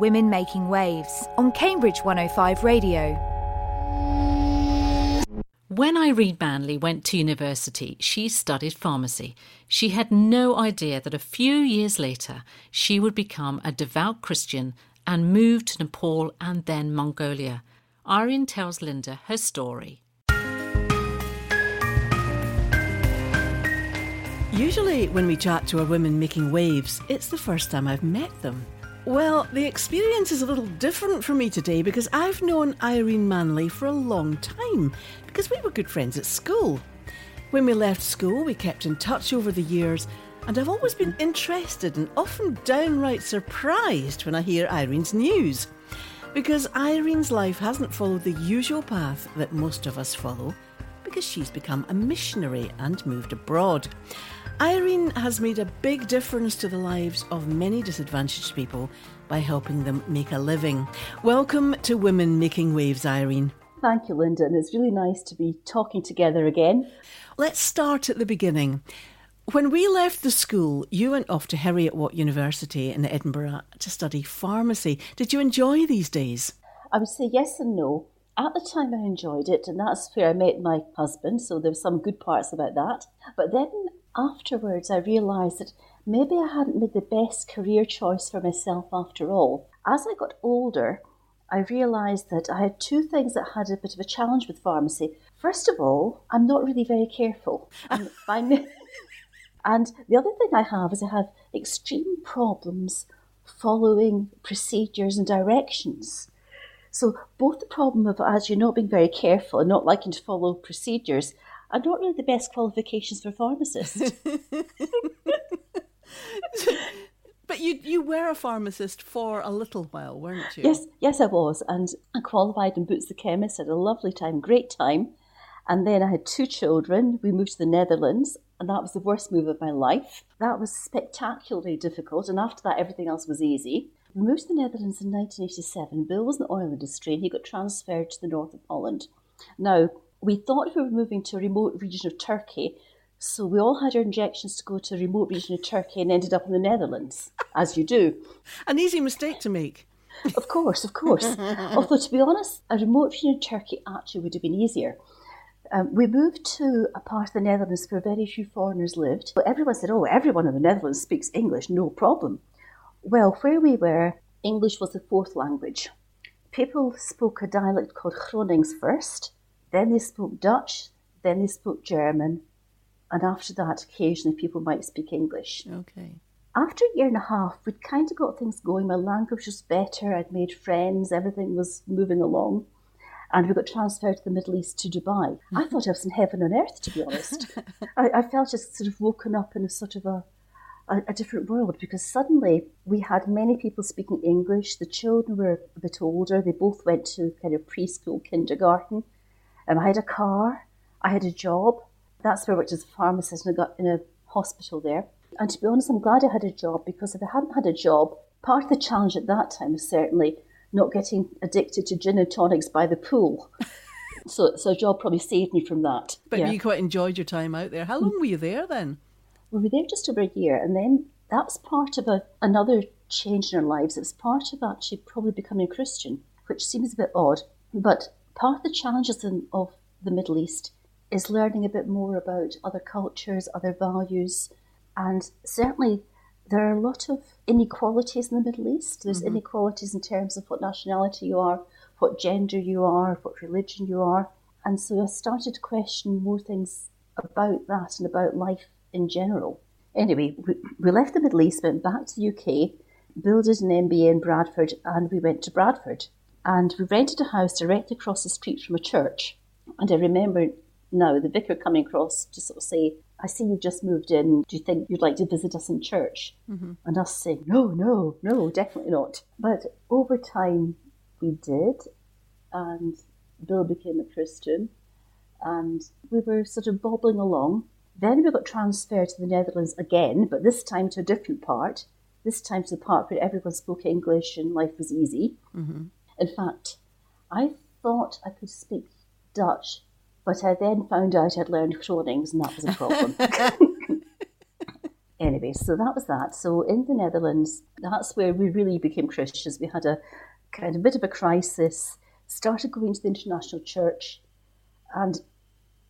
Women Making Waves on Cambridge 105 Radio. When Irene Manley went to university, she studied pharmacy. She had no idea that a few years later she would become a devout Christian and move to Nepal and then Mongolia. Irene tells Linda her story. Usually, when we chat to a women making waves, it's the first time I've met them. Well, the experience is a little different for me today because I've known Irene Manley for a long time because we were good friends at school. When we left school, we kept in touch over the years, and I've always been interested and often downright surprised when I hear Irene's news. Because Irene's life hasn't followed the usual path that most of us follow, because she's become a missionary and moved abroad. Irene has made a big difference to the lives of many disadvantaged people by helping them make a living. Welcome to Women Making Waves, Irene. Thank you, Linda, and it's really nice to be talking together again. Let's start at the beginning. When we left the school, you went off to Heriot Watt University in Edinburgh to study pharmacy. Did you enjoy these days? I would say yes and no. At the time, I enjoyed it, and that's where I met my husband, so there were some good parts about that. But then afterwards, I realised that maybe I hadn't made the best career choice for myself after all. As I got older, I realised that I had two things that had a bit of a challenge with pharmacy. First of all, I'm not really very careful. And, the other thing I have is I have extreme problems following procedures and directions. So both the problem of as you're not being very careful and not liking to follow procedures are not really the best qualifications for pharmacists. but you you were a pharmacist for a little while, weren't you? Yes, yes, I was, and I qualified in Boots the chemist. Had a lovely time, great time, and then I had two children. We moved to the Netherlands, and that was the worst move of my life. That was spectacularly difficult, and after that, everything else was easy. We moved to the Netherlands in 1987. Bill was in the oil industry, and he got transferred to the north of Holland. Now, we thought we were moving to a remote region of Turkey, so we all had our injections to go to a remote region of Turkey and ended up in the Netherlands, as you do. An easy mistake to make. Of course, of course. Although, to be honest, a remote region of Turkey actually would have been easier. Um, we moved to a part of the Netherlands where very few foreigners lived. But everyone said, oh, everyone in the Netherlands speaks English, no problem. Well, where we were, English was the fourth language. People spoke a dialect called Gronings first, then they spoke Dutch, then they spoke German, and after that, occasionally people might speak English. Okay. After a year and a half, we'd kind of got things going. My language was better, I'd made friends, everything was moving along. And we got transferred to the Middle East to Dubai. I mm-hmm. thought I was in heaven on earth, to be honest. I, I felt just sort of woken up in a sort of a, a, a, different world because suddenly we had many people speaking English. The children were a bit older. They both went to kind of preschool, kindergarten. Um, I had a car, I had a job. That's where I worked as a pharmacist and I got in a hospital there. And to be honest, I'm glad I had a job because if I hadn't had a job, part of the challenge at that time was certainly not getting addicted to gin and tonics by the pool. so, so a job probably saved me from that. But yeah. you quite enjoyed your time out there. How long were you there then? We were there just over a year, and then that was part of a, another change in our lives. It was part of actually probably becoming a Christian, which seems a bit odd. But part of the challenges in, of the Middle East is learning a bit more about other cultures, other values, and certainly there are a lot of inequalities in the Middle East. There's mm-hmm. inequalities in terms of what nationality you are, what gender you are, what religion you are. And so I started to question more things about that and about life in general. Anyway, we, we left the Middle East, went back to the UK, Bill did an MBA in Bradford, and we went to Bradford. And we rented a house directly across the street from a church. And I remember now the vicar coming across to sort of say, I see you've just moved in. Do you think you'd like to visit us in church? Mm-hmm. And us saying, no, no, no, definitely not. But over time, we did. And Bill became a Christian. And we were sort of bobbling along. Then we got transferred to the Netherlands again, but this time to a different part. This time to the part where everyone spoke English and life was easy. Mm-hmm. In fact, I thought I could speak Dutch, but I then found out I'd learned Gronings, and that was a problem. Anyway, so that was that. So in the Netherlands, that's where we really became Christians. We had a kind of bit of a crisis, started going to the international church, and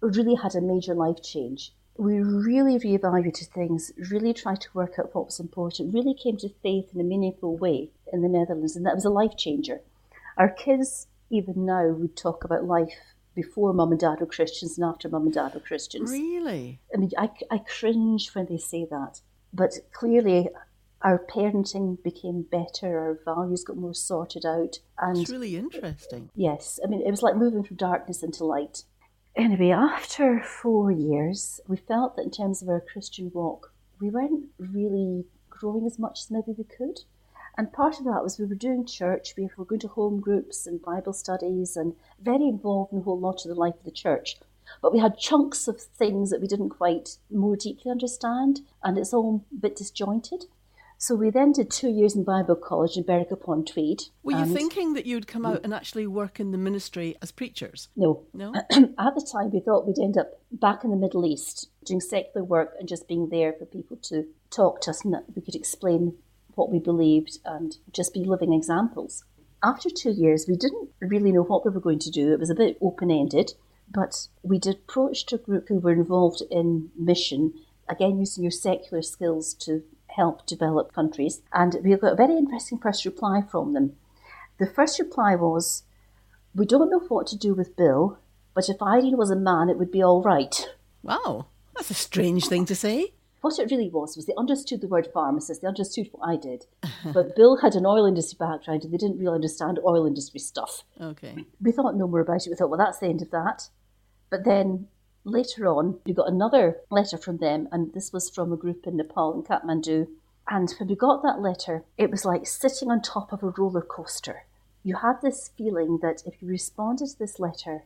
really had a major life change. We really reevaluated things, really tried to work out what was important, really came to faith in a meaningful way in the Netherlands, and that was a life changer. Our kids, even now, would talk about life before mum and dad were Christians and after mum and dad were Christians. Really? I mean, I, I cringe when they say that. But clearly, our parenting became better, our values got more sorted out. And It's really interesting. yes, I mean, it was like moving from darkness into light. Anyway, after four years, we felt that in terms of our Christian walk, we weren't really growing as much as maybe we could. And part of that was we were doing church, we were going to home groups and Bible studies and very involved in a whole lot of the life of the church. But we had chunks of things that we didn't quite more deeply understand, and it's all a bit disjointed. So we then did two years in Bible college in Berwick upon Tweed. Were you thinking that you'd come out and actually work in the ministry as preachers? No. No? At the time, we thought we'd end up back in the Middle East doing secular work and just being there for people to talk to us and that we could explain what we believed and just be living examples. After two years, we didn't really know what we were going to do. It was a bit open ended, but we did approach a group who were involved in mission, again, using your secular skills to help develop countries. And we got a very interesting first reply from them. The first reply was, We don't know what to do with Bill, but if Irene was a man, it would be all right. Wow, that's a strange thing to say. What it really was was they understood the word pharmacist, they understood what I did. but Bill had an oil industry background and they didn't really understand oil industry stuff. Okay. We thought no more about it. We thought, well, that's the end of that. But then later on, we got another letter from them, and this was from a group in Nepal in Kathmandu. And when we got that letter, it was like sitting on top of a roller coaster. You had this feeling that if you responded to this letter,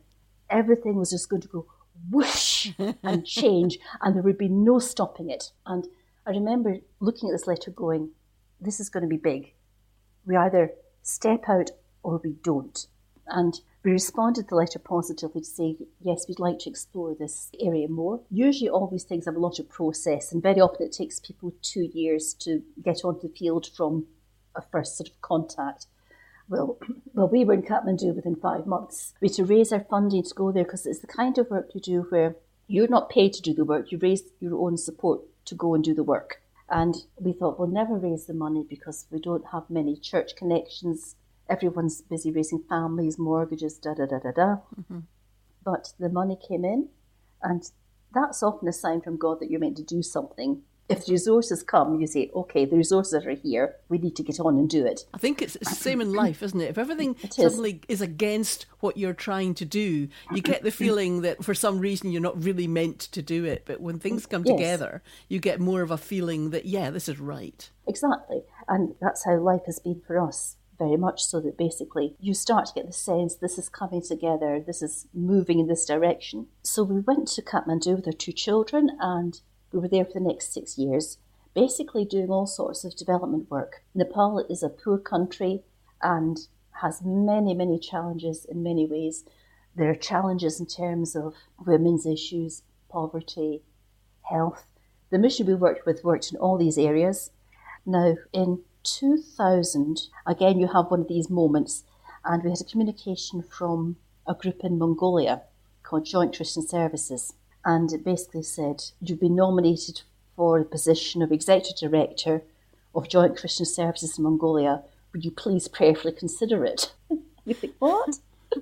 everything was just going to go whoosh and change, and there would be no stopping it. And I remember looking at this letter going, this is going to be big. We either step out or we don't. And we responded to the letter positively to say, yes, we'd like to explore this area more. Usually, all these things have a lot of process, and very often it takes people two years to get onto the field from a first sort of contact. Well, well, we were in Kathmandu within five months. We had to raise our funding to go there because it's the kind of work you do where you're not paid to do the work, you raise your own support to go and do the work. And we thought we'll never raise the money because we don't have many church connections. Everyone's busy raising families, mortgages, da da da da da. Mm-hmm. But the money came in, and that's often a sign from God that you're meant to do something. If the resources come, you say, okay, the resources are here, we need to get on and do it. I think it's, it's the same in life, isn't it? If everything It is. suddenly is against what you're trying to do, you get the feeling that for some reason you're not really meant to do it. But when things come Yes. together, you get more of a feeling that, yeah, this is right. Exactly. And that's how life has been for us. Very much so that basically you start to get the sense this is coming together, this is moving in this direction. So we went to Kathmandu with our two children and we were there for the next six years, basically doing all sorts of development work. Nepal is a poor country and has many, many challenges in many ways. There are challenges in terms of women's issues, poverty, health. The mission we worked with worked in all these areas. Now, in 2000, again, you have one of these moments, and we had a communication from a group in Mongolia called Joint Christian Services, and it basically said, You've been nominated for the position of Executive Director of Joint Christian Services in Mongolia. Would you please prayerfully consider it? you think, What?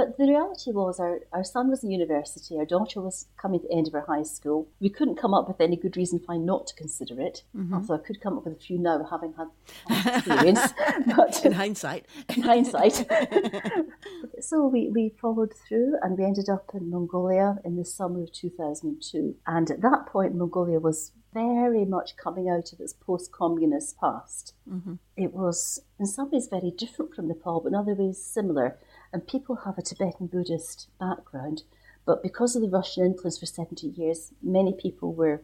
But the reality was, our, our son was in university, our daughter was coming to the end of her high school. We couldn't come up with any good reason why not to consider it. Mm-hmm. Although I could come up with a few now, having had had experience. but In hindsight, in hindsight. so we, we followed through and we ended up in Mongolia in the summer of 2002. And at that point, Mongolia was very much coming out of its post communist past. Mm-hmm. It was, in some ways, very different from Nepal, but in other ways, similar. And people have a Tibetan Buddhist background. But because of the Russian influence for 70 years, many people were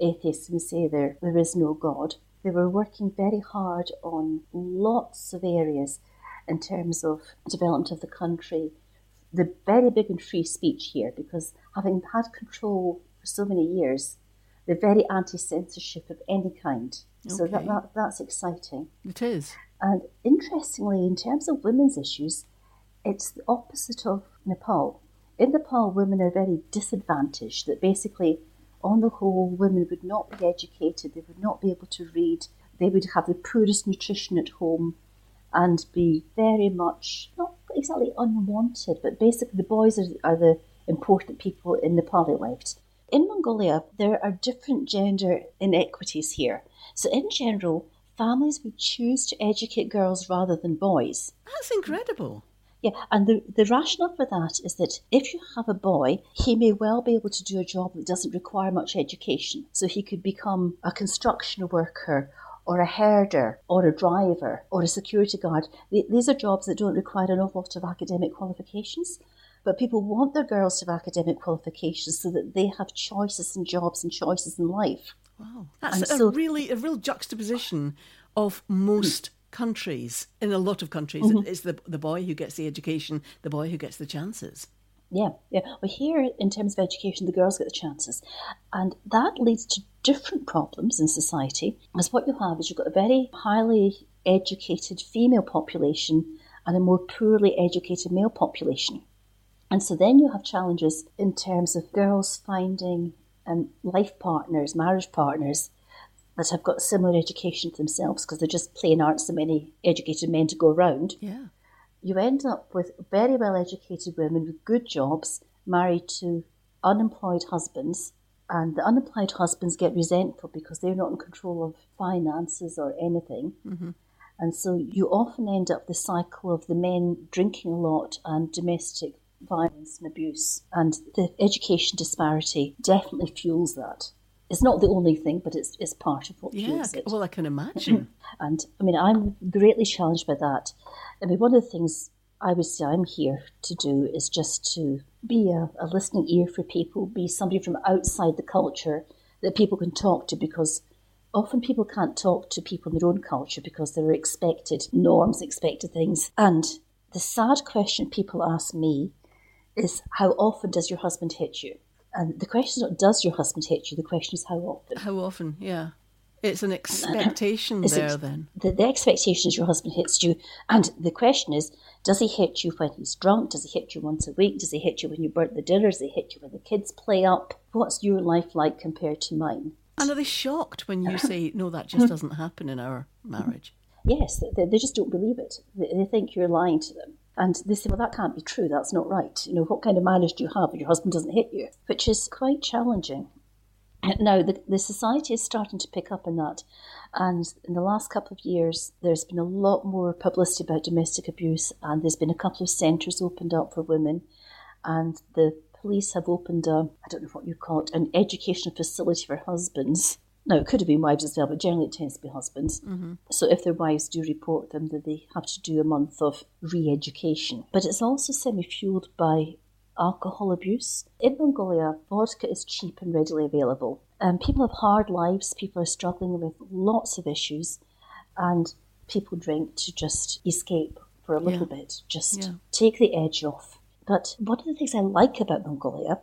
atheists and say there, there is no God. They were working very hard on lots of areas in terms of development of the country. They're very big on free speech here because having had control for so many years, they're very anti censorship of any kind. So that, that, that's exciting. It is. And interestingly, in terms of women's issues, it's the opposite of Nepal. In Nepal, women are very disadvantaged, that basically, on the whole, women would not be educated, they would not be able to read, they would have the poorest nutrition at home and be very much, not exactly unwanted, but basically the boys are, are the important people in Nepali lives. In Mongolia, there are different gender inequities here. So, in general, families would choose to educate girls rather than boys. That's incredible. Yeah, and the, the rationale for that is that if you have a boy, he may well be able to do a job that doesn't require much education. So he could become a construction worker or a herder or a driver or a security guard. These are jobs that don't require an awful lot of academic qualifications. But people want their girls to have academic qualifications so that they have choices in jobs and choices in life. Wow. That's And a so- really a real juxtaposition of most countries. In a lot of countries, Mm-hmm. it's the the boy who gets the education, the boy who gets the chances. Yeah, yeah. Well, here, in terms of education, the girls get the chances. And that leads to different problems in society. As what you have is you've got a very highly educated female population and a more poorly educated male population. And so then you have challenges in terms of girls finding um, life partners, marriage partners that have got similar education to themselves because there just plain aren't so many educated men to go around Yeah. you end up with very well educated women with good jobs married to unemployed husbands. And the unemployed husbands get resentful because they're not in control of finances or anything. And so you often end up the cycle of the men drinking a lot and domestic violence and abuse. And the education disparity definitely fuels that. It's not the only thing, but it's, it's part of what Yeah. fuels it. Well, I can imagine. And I mean, I'm greatly challenged by that. I mean, one of the things I would say I'm here to do is just to be a, a listening ear for people, be somebody from outside the culture that people can talk to because often people can't talk to people in their own culture because there are expected norms, expected things. And the sad question people ask me is how often does your husband hit you? And the question is not does your husband hit you, the question is how often. How often? Yeah. It's an expectation Is it- there then. The, the expectation is your husband hits you, and the question is, does he hit you when he's drunk? Does he hit you once a week? Does he hit you when you burnt the dinner? Does he hit you when the kids play up? What's your life like compared to mine? And are they shocked when you say, no, that just doesn't happen in our marriage? Yes, they, they just don't believe it. They, they think you're lying to them. And they say, well, that can't be true. That's not right. You know, what kind of marriage do you have if your husband doesn't hit you? Which is quite challenging. Now, the, the society is starting to pick up on that. And in the last couple of years, there's been a lot more publicity about domestic abuse, and there's been a couple of centres opened up for women. And the police have opened a, I don't know what you call it, an educational facility for husbands. Now, it could have been wives as well, but generally it tends to be husbands. So if their wives do report them, then they have to do a month of re education. But it's also semi fueled by alcohol abuse. In Mongolia, vodka is cheap and readily available. Um, people have hard lives, people are struggling with lots of issues, and people drink to just escape for a little bit, just Yeah. take the edge off. But one of the things I like about Mongolia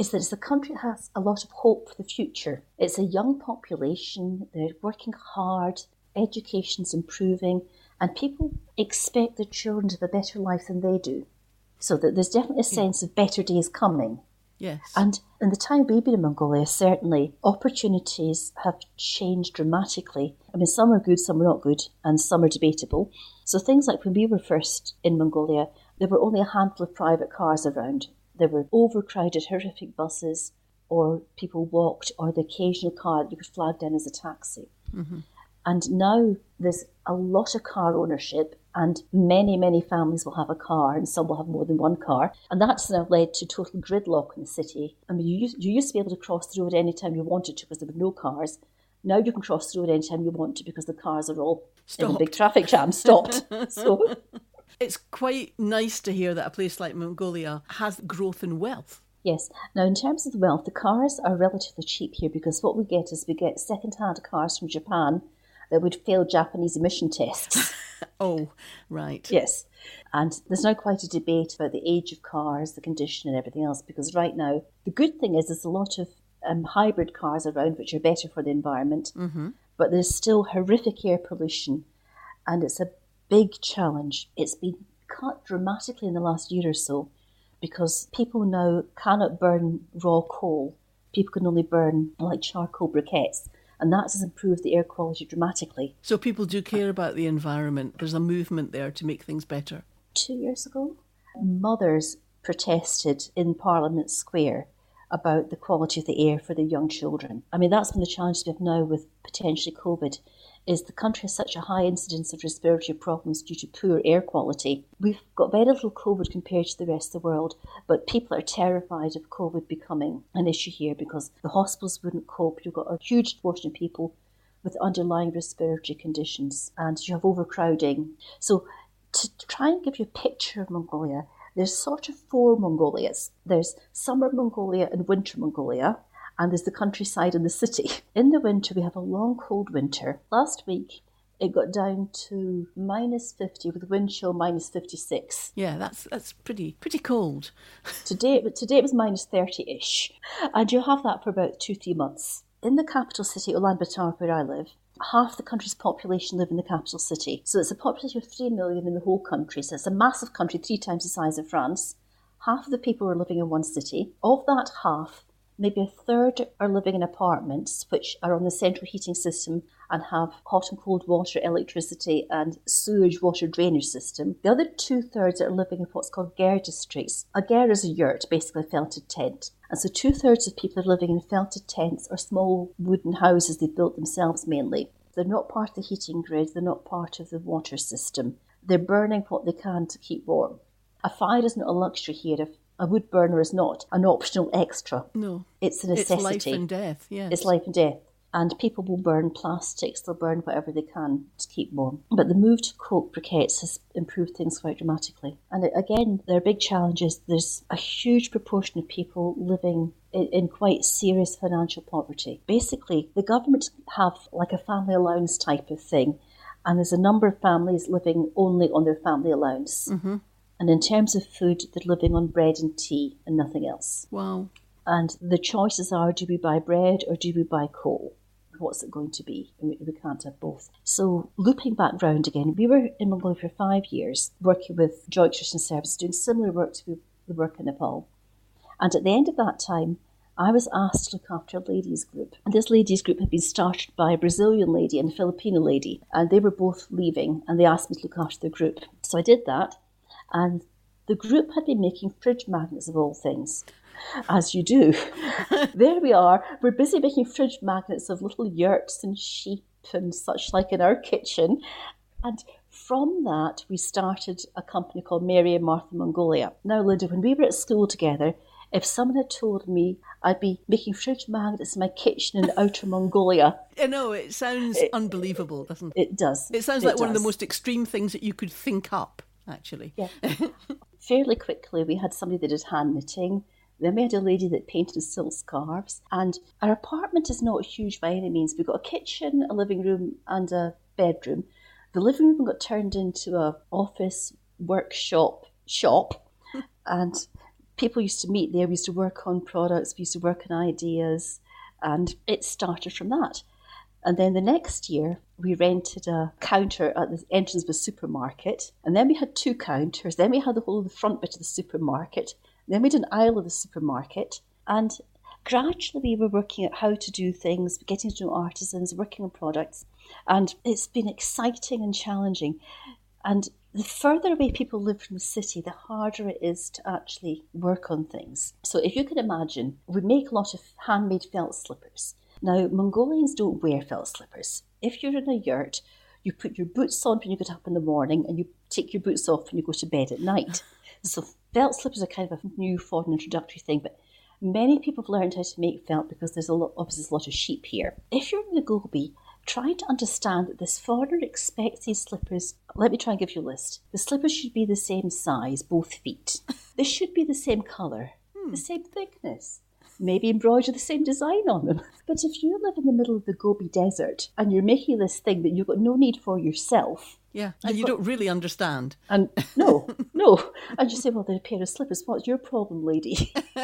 is that it's a country that has a lot of hope for the future. It's a young population, they're working hard, education's improving, and people expect their children to have a better life than they do. So that there's definitely a sense of better days coming. Yes. And in the time we've been in Mongolia, certainly opportunities have changed dramatically. I mean, some are good, some are not good, and some are debatable. So things like when we were first in Mongolia, there were only a handful of private cars around. There were overcrowded, horrific buses, or people walked, or the occasional car that you could flag down as a taxi. Mm-hmm. And now there's a lot of car ownership, and many, many families will have a car, and some will have more than one car. And that's now led to total gridlock in the city. I mean, you used, you used to be able to cross the road anytime you wanted to because there were no cars. Now you can cross the road anytime you want to because the cars are all in a big traffic jam stopped. so, It's quite nice to hear that a place like Mongolia has growth and wealth. yes. Now, in terms of the wealth, the cars are relatively cheap here because what we get is we get second hand cars from Japan that would fail Japanese emission tests. Oh, right. Yes. And there's now quite a debate about the age of cars, the condition, and everything else, because right now, the good thing is there's a lot of um, hybrid cars around, which are better for the environment. Mm-hmm. But there's still horrific air pollution, and it's a big challenge. It's been cut dramatically in the last year or so because people now cannot burn raw coal. People can only burn like charcoal briquettes, and that has improved the air quality dramatically. So people do care about the environment. There's a movement there to make things better. Two years ago, mothers protested in Parliament Square about the quality of the air for their young children. I mean, that's one of the challenges we have now with potentially COVID is the country has such a high incidence of respiratory problems due to poor air quality. We've got very little COVID compared to the rest of the world, but people are terrified of COVID becoming an issue here because the hospitals wouldn't cope. You've got a huge proportion of people with underlying respiratory conditions and you have overcrowding. So, to try and give you a picture of Mongolia, there's sort of four Mongolias. There's summer Mongolia and winter Mongolia and there's the countryside and the city. In the winter, we have a long, cold winter. Last week, it got down to minus 50 with wind chill minus 56. Yeah, that's that's pretty pretty cold. today, but today it was minus 30-ish. And you'll have that for about two, three months. In the capital city, Ulaanbaatar, where I live, half the country's population live in the capital city. So it's a population of 3 million in the whole country. So it's a massive country, three times the size of France. Half of the people are living in one city. Of that half, maybe a third are living in apartments which are on the central heating system and have hot and cold water, electricity, and sewage water drainage system. The other two thirds are living in what's called ger districts. A ger is a yurt, basically a felted tent. And so two thirds of people are living in felted tents or small wooden houses they've built themselves mainly. They're not part of the heating grid, they're not part of the water system. They're burning what they can to keep warm. A fire is not a luxury here. A wood burner is not an optional extra. No. It's a necessity. It's life and death, yes. It's life and death. And people will burn plastics, they'll burn whatever they can to keep warm. But the move to coke briquettes has improved things quite dramatically. And again, there are big challenges. There's a huge proportion of people living in, in quite serious financial poverty. Basically, the government have like a family allowance type of thing and there's a number of families living only on their family allowance. Mm-hmm. And in terms of food, they're living on bread and tea and nothing else. Wow. And the choices are do we buy bread or do we buy coal? What's it going to be? We, we can't have both. So, looping back round again, we were in Mongolia for five years working with Joint Christian Service, doing similar work to the work in Nepal. And at the end of that time, I was asked to look after a ladies' group. And this ladies' group had been started by a Brazilian lady and a Filipino lady. And they were both leaving and they asked me to look after the group. So I did that and the group had been making fridge magnets of all things, as you do. there we are, we're busy making fridge magnets of little yurts and sheep and such like in our kitchen. And from that, we started a company called Mary and Martha Mongolia. Now, Linda, when we were at school together, if someone had told me I'd be making fridge magnets in my kitchen in outer Mongolia. I know, it sounds it, unbelievable, doesn't it? It does. It sounds it like does. one of the most extreme things that you could think up actually. Yeah. Fairly quickly, we had somebody that did hand knitting. Then we had a lady that painted silk scarves. And our apartment is not huge by any means. We've got a kitchen, a living room, and a bedroom. The living room got turned into a office, workshop, shop. and people used to meet there. We used to work on products, we used to work on ideas. And it started from that. And then the next year, we rented a counter at the entrance of the supermarket. And then we had two counters. Then we had the whole of the front bit of the supermarket. Then we had an aisle of the supermarket. And gradually we were working out how to do things, getting to know artisans, working on products. And it's been exciting and challenging. And the further away people live from the city, the harder it is to actually work on things. So if you can imagine, we make a lot of handmade felt slippers. Now, Mongolians don't wear felt slippers. If you're in a yurt, you put your boots on when you get up in the morning and you take your boots off when you go to bed at night. so, felt slippers are kind of a new foreign introductory thing, but many people have learned how to make felt because there's a lot, obviously a lot of sheep here. If you're in the Gobi, try to understand that this foreigner expects these slippers. Let me try and give you a list. The slippers should be the same size, both feet. They should be the same colour, hmm. the same thickness maybe embroider the same design on them. But if you live in the middle of the Gobi Desert and you're making this thing that you've got no need for yourself, yeah, and you got, don't really understand. And no, no. And you say, well, they're a pair of slippers. What's your problem, lady?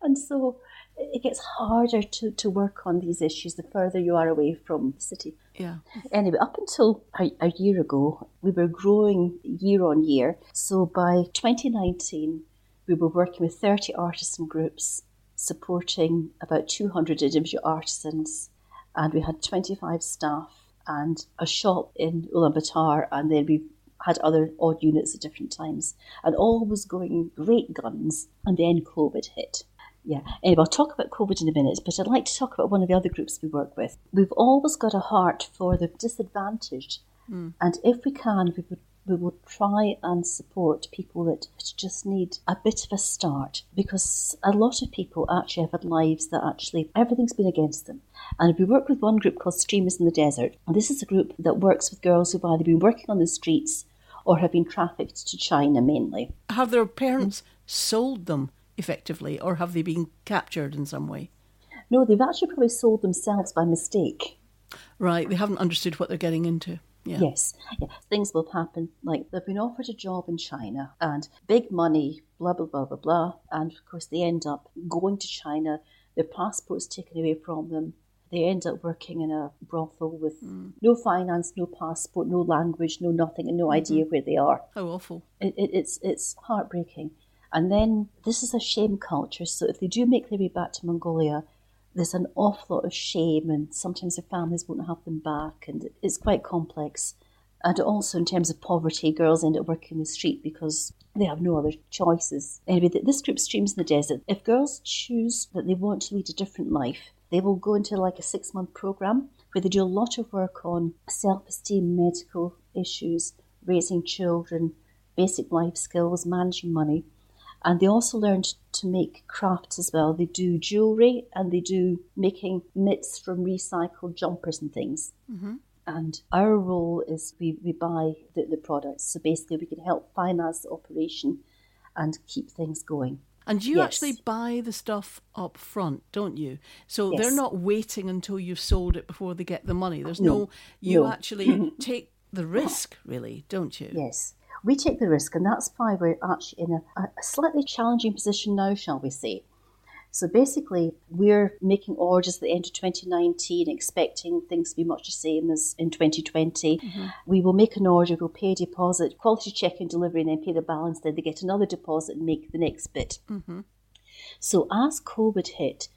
and so it gets harder to, to work on these issues the further you are away from the city. Yeah. Anyway, up until a, a year ago, we were growing year on year. So by 2019, we were working with 30 artisan groups, supporting about 200 individual artisans, and we had 25 staff and a shop in Ulaanbaatar, and then we had other odd units at different times, and all was going great guns. And then COVID hit. Yeah. Anyway, I'll talk about COVID in a minute, but I'd like to talk about one of the other groups we work with. We've always got a heart for the disadvantaged, mm. and if we can, we would we will try and support people that just need a bit of a start because a lot of people actually have had lives that actually everything's been against them. And we work with one group called Streamers in the Desert. And this is a group that works with girls who've either been working on the streets or have been trafficked to China mainly. Have their parents sold them effectively or have they been captured in some way? No, they've actually probably sold themselves by mistake. Right, they haven't understood what they're getting into. Yeah. Yes, yeah. things will happen. Like they've been offered a job in China and big money, blah, blah, blah, blah, blah. And of course, they end up going to China, their passport's taken away from them. They end up working in a brothel with mm. no finance, no passport, no language, no nothing, and no mm-hmm. idea where they are. How awful. It, it, it's, it's heartbreaking. And then this is a shame culture. So if they do make their way back to Mongolia, there's an awful lot of shame, and sometimes their families won't have them back, and it's quite complex. And also, in terms of poverty, girls end up working the street because they have no other choices. Anyway, this group Streams in the Desert, if girls choose that they want to lead a different life, they will go into like a six month program where they do a lot of work on self esteem, medical issues, raising children, basic life skills, managing money. And they also learned to make crafts as well. They do jewellery and they do making mitts from recycled jumpers and things. Mm-hmm. And our role is we, we buy the, the products. So basically, we can help finance the operation and keep things going. And you yes. actually buy the stuff up front, don't you? So yes. they're not waiting until you've sold it before they get the money. There's no, no you no. actually take the risk, really, don't you? Yes we take the risk, and that's why we're actually in a, a slightly challenging position now, shall we say. So basically, we're making orders at the end of 2019, expecting things to be much the same as in 2020. Mm-hmm. We will make an order, we'll pay a deposit, quality check and delivery, and then pay the balance. Then they get another deposit and make the next bit. Mm-hmm. So as COVID hit,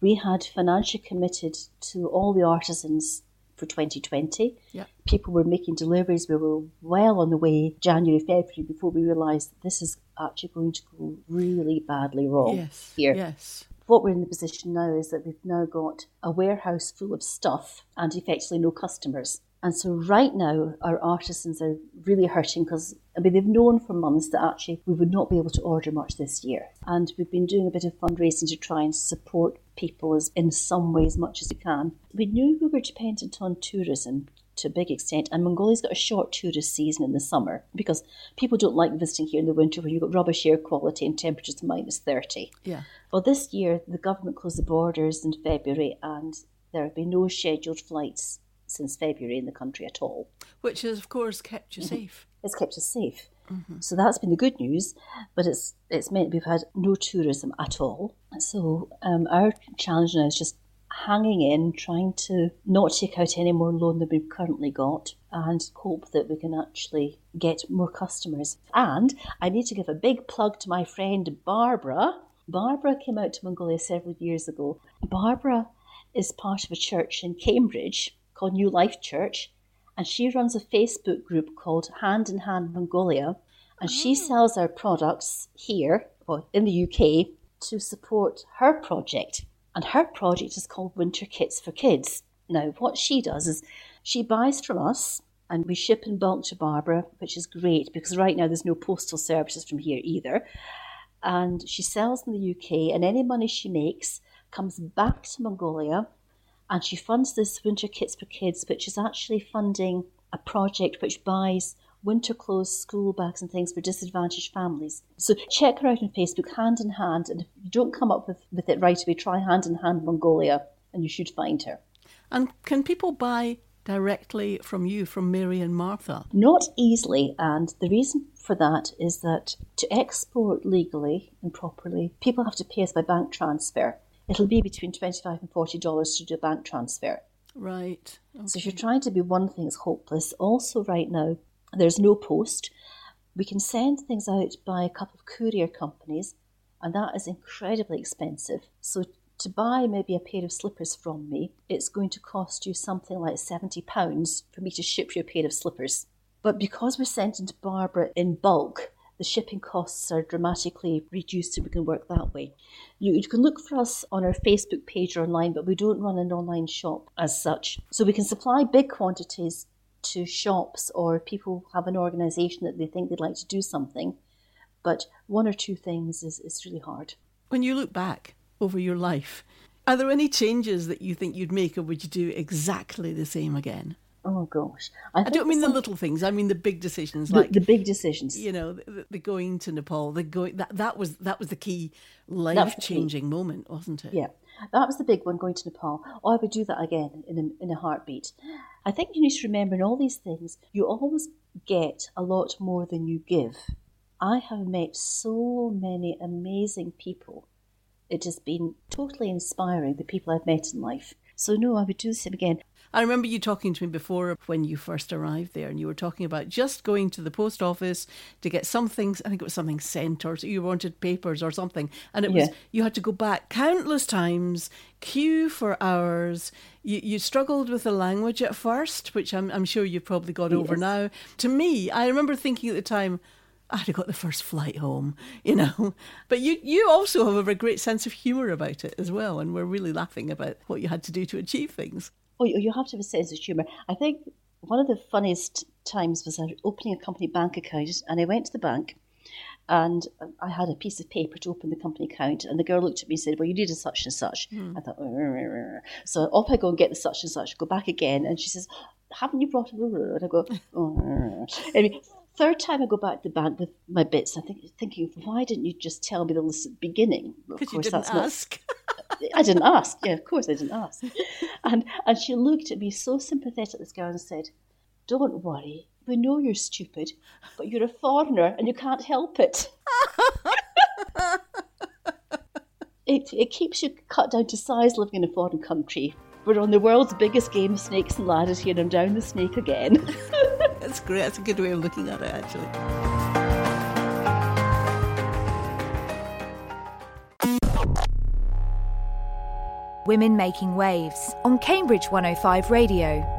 we had financially committed to all the artisans for 2020. Yeah. People were making deliveries. We were well on the way January, February before we realised this is actually going to go really badly wrong yes. here. Yes. What we're in the position now is that we've now got a warehouse full of stuff and effectively no customers. And so right now, our artisans are really hurting because I mean they've known for months that actually we would not be able to order much this year, and we've been doing a bit of fundraising to try and support people as in some way as much as we can. We knew we were dependent on tourism to a big extent, and Mongolia's got a short tourist season in the summer because people don't like visiting here in the winter where you've got rubbish air quality and temperatures minus 30. Yeah. Well, this year the government closed the borders in February, and there have been no scheduled flights since February in the country at all. Which has, of course, kept you mm-hmm. safe. It's kept us safe. Mm-hmm. So that's been the good news, but it's it's meant we've had no tourism at all. So um, our challenge now is just hanging in, trying to not take out any more loan than we've currently got, and hope that we can actually get more customers. And I need to give a big plug to my friend Barbara. Barbara came out to Mongolia several years ago. Barbara is part of a church in Cambridge called New Life Church, and she runs a Facebook group called Hand in Hand Mongolia, and she ah. sells our products here, well, in the UK, to support her project. And her project is called Winter Kits for Kids. Now, what she does is she buys from us and we ship in bulk to Barbara, which is great because right now there's no postal services from here either. And she sells in the UK, and any money she makes comes back to Mongolia and she funds this Winter Kits for Kids, which is actually funding a project which buys winter clothes, school bags, and things for disadvantaged families. So check her out on Facebook, Hand in Hand, and if you don't come up with, with it right away, try Hand in Hand Mongolia, and you should find her. And can people buy directly from you, from Mary and Martha? Not easily, and the reason for that is that to export legally and properly, people have to pay us by bank transfer. It'll be between 25 and $40 to do a bank transfer. Right. Okay. So if you're trying to be one thing, it's hopeless. Also, right now, there's no post. We can send things out by a couple of courier companies, and that is incredibly expensive. So to buy maybe a pair of slippers from me, it's going to cost you something like £70 for me to ship you a pair of slippers. But because we're sending to Barbara in bulk, the shipping costs are dramatically reduced so we can work that way. You, you, can look for us on our Facebook page or online, but we don't run an online shop as such. So we can supply big quantities to shops or people have an organisation that they think they'd like to do something, but one or two things is, is really hard. When you look back, over your life. Are there any changes that you think you'd make, or would you do exactly the same again? Oh gosh, I, I don't mean some... the little things. I mean the big decisions, the, like the big decisions. You know, the, the, going to Nepal, the going that that was that was the key life changing moment, wasn't it? Yeah, that was the big one. Going to Nepal. Oh, I would do that again in a, in a heartbeat. I think you need to remember in all these things, you always get a lot more than you give. I have met so many amazing people it has been totally inspiring, the people I've met in life. So, no, I would do the same again. I remember you talking to me before when you first arrived there, and you were talking about just going to the post office to get something. I think it was something sent, or you wanted papers or something, and it was you had to go back countless times, queue for hours. You, you struggled with the language at first, which I'm, I'm sure you've probably got yes. over now. To me, I remember thinking at the time, I'd have got the first flight home, you know. But you, you also have a great sense of humour about it as well, and we're really laughing about what you had to do to achieve things. Oh, you have to have a sense of humour. I think one of the funniest times was opening a company bank account, and I went to the bank, and I had a piece of paper to open the company account, and the girl looked at me and said, "Well, you need a such and such." Hmm. I thought, so off I go and get the such and such. Go back again, and she says, "Haven't you brought a?" And I go, oh. anyway, third time I go back to the bank with my bits, I think thinking, why didn't you just tell me the list at the beginning? Because you didn't ask. Not, I didn't ask. Yeah, of course I didn't ask. And and she looked at me so sympathetic, this girl, and said, "Don't worry, we know you're stupid, but you're a foreigner and you can't help it." it it keeps you cut down to size living in a foreign country. We're on the world's biggest game of snakes and ladders here, and I'm down the snake again. That's great. That's a good way of looking at it, actually. Women Making Waves on Cambridge 105 Radio.